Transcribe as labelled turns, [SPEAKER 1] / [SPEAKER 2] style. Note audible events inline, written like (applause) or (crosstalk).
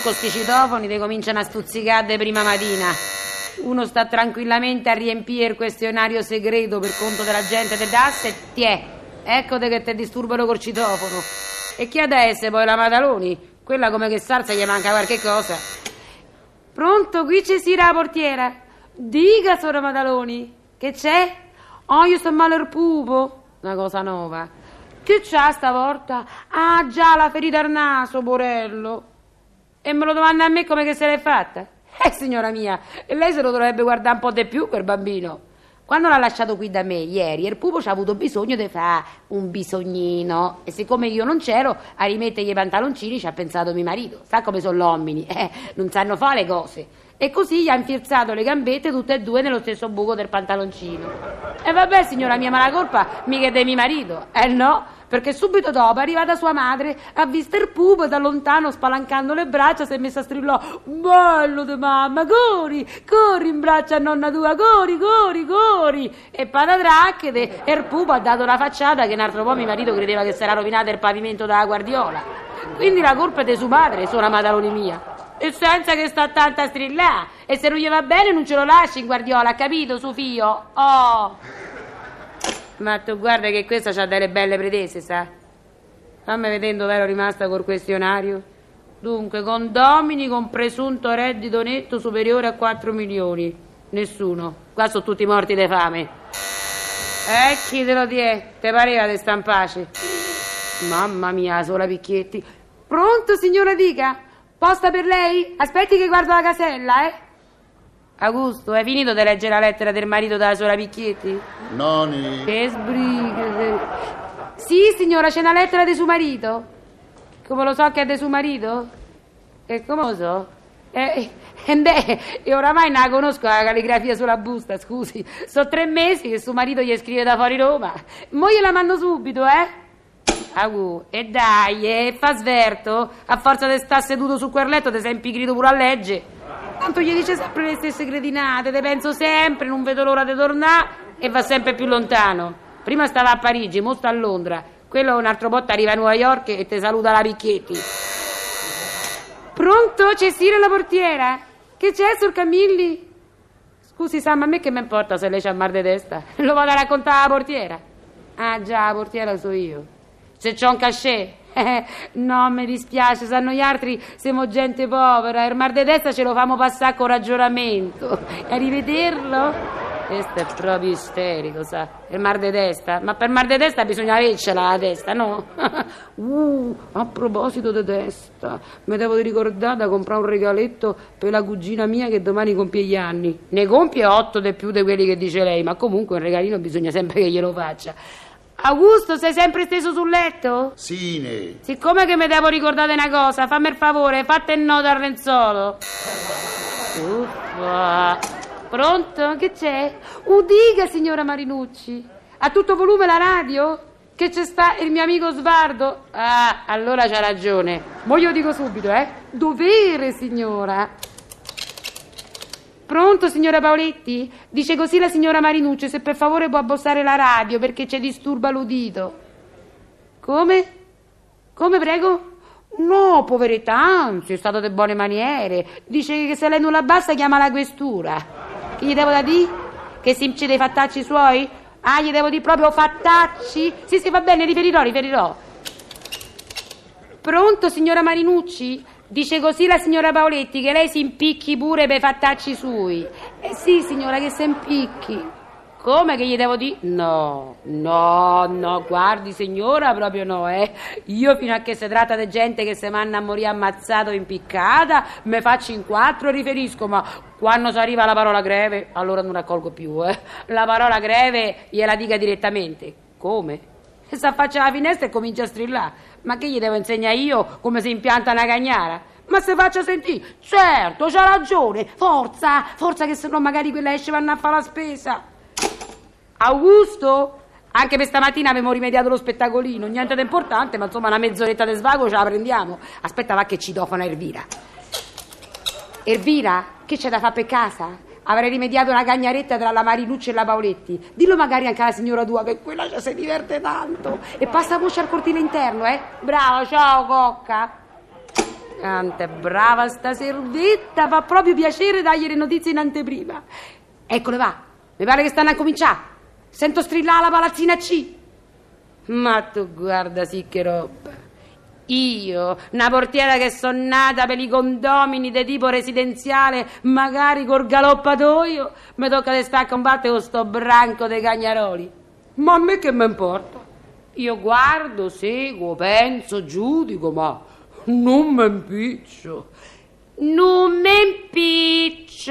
[SPEAKER 1] Con sti citofoni te cominciano a stuzzicare de prima mattina. Uno sta tranquillamente a riempire il questionario segreto per conto della gente del DAS e tiè, eccode che ti disturbano col citofono. E chi essere poi la Madaloni? Quella come che salsa gli manca qualche cosa. Pronto, qui c'è Sira la portiera. Dica, sora Madaloni, che c'è? Oh, io sto male il pupo. Una cosa nuova. Che c'ha stavolta? Ah, già, la ferita al naso, porello. E me lo domanda a me come che se l'è fatta? Eh, signora mia, lei se lo dovrebbe guardare un po' di più, quel bambino. Quando l'ha lasciato qui da me ieri, il pupo ci ha avuto bisogno di fare un bisognino. E siccome io non c'ero, a rimettergli i pantaloncini ci ha pensato mio marito. Sa come sono gli uomini, eh, non sanno fare le cose. E così gli ha infilzato le gambette tutte e due nello stesso buco del pantaloncino. E vabbè, signora mia, ma la colpa mica è di mio marito. Eh no, perché subito dopo è arrivata sua madre, ha visto il pupo da lontano spalancando le braccia si è messa a strillare bello di mamma, corri, corri in braccio a nonna tua, corri, corri, corri e patatracchete e il pupo ha dato la facciata che un altro po' mio marito credeva che si era rovinato il pavimento della guardiola quindi la colpa è di sua madre, sono madaloni mia e senza che sta tanto a strillare e se non gli va bene non ce lo lasci in guardiola, capito, suo figlio? Oh! Ma tu guarda che questa c'ha delle belle pretese, sa? Fammi vedere dove ero rimasta col questionario. Dunque, condomini con presunto reddito netto superiore a 4 milioni. Nessuno. Qua sono tutti morti di fame. E chi te lo die? Te pareva di sta in pace? Mamma mia, sola picchietti. Pronto, signora Dica? Posta per lei? Aspetti che guardo la casella, eh? Augusto, hai finito di leggere la lettera del marito della sola Picchietti?
[SPEAKER 2] Noni,
[SPEAKER 1] Che sbrighe. Sì, signora, c'è una lettera di suo marito. Come lo so che è di suo marito? E come lo so? Eh, eh, beh, io oramai non la conosco la calligrafia sulla busta, scusi. Sono tre mesi che suo marito gli scrive da fuori Roma. Mo gliela mando subito, eh? Agu, e dai, e fa sverto. A forza di stare seduto su quel letto ti sei impigrito pure a legge. Tanto gli dice sempre le stesse cretinate, te penso sempre, non vedo l'ora di tornare e va sempre più lontano. Prima stava a Parigi, mo sta a Londra. Quello un altro botto arriva a New York e ti saluta la Picchietti. Pronto? C'è Sira la portiera? Che c'è, Sor Camilli? Scusi, Sam, a me che mi importa se lei c'ha mal di testa? (laughs) Lo vado a raccontare alla portiera? Ah, già, la portiera so io. Se c'ho un cachet? (laughs) No, mi dispiace, sanno gli altri, siamo gente povera, il mar di testa ce lo famo passare con ragionamento. E rivederlo? Questo è proprio isterico, sa? Il mar di testa? Ma per mar di testa bisogna avercela la testa, no? (laughs) uh, a proposito di testa, mi devo di ricordare da comprare un regaletto per la cugina mia che domani compie gli anni. Ne compie otto di più di quelli che dice lei, ma comunque un regalino bisogna sempre che glielo faccia. Augusto, sei sempre steso sul letto?
[SPEAKER 2] Sine,
[SPEAKER 1] Siccome che mi devo ricordare una cosa, fammi il favore, fate il nodo al lenzuolo. Uffa. Pronto? Che c'è? Udica, signora Marinucci. A tutto volume la radio? Che c'è sta il mio amico Sbardo? Ah, allora c'ha ragione. Mo glielo dico subito, eh? Dovere, signora. Pronto, signora Paoletti? Dice così la signora Marinucci, se per favore può abbassare la radio perché ci disturba l'udito. Come? Come, prego? No, poveretta, anzi, è stato di buone maniere. Dice che se lei non la abbassa chiama la questura. Che gli devo da dire? Che si incide i fattacci suoi? Ah, gli devo dire proprio fattacci? Sì, sì, va bene, riferirò, riferirò. Pronto, signora Marinucci? Dice così la signora Paoletti che lei si impicchi pure per i fattacci sui. Eh sì, signora, che si impicchi. Come che gli devo dire? No, no, no, guardi signora, proprio no, eh. Io fino a che si tratta di gente che se manna a morire ammazzato o impiccata, me faccio in quattro e riferisco, ma quando si arriva alla parola greve, allora non raccolgo più, eh. La parola greve gliela dica direttamente. Come? E si affaccia alla finestra e comincia a strillare. Ma che gli devo insegnare io come si impianta una cagnara? Ma se faccia sentire, certo, c'ha ragione, forza, forza che se no magari quella esce vanno a fare la spesa. Augusto? Anche per stamattina abbiamo rimediato lo spettacolino, niente di importante, ma insomma una mezz'oretta di svago ce la prendiamo. Aspetta, va che citofona Ervira. Ervira, che c'è da fare per casa? Avrei rimediato una cagnaretta tra la Marinucci e la Paoletti. Dillo magari anche alla signora tua che quella ci si diverte tanto. E passa voce al cortile interno, eh? Brava, ciao cocca. Tante brava sta servitta, fa proprio piacere dargli le notizie in anteprima. Eccole va, mi pare che stanno a cominciare. Sento strillare la palazzina C. Ma tu guarda sì che roba. Io, una portiera che sono nata per i condomini di tipo residenziale, magari col galoppatoio, mi tocca di stare a combattere con sto branco dei cagnaroli. Ma a me che mi importa? Io guardo, seguo, penso, giudico, ma non mi impiccio. Non mi impiccio.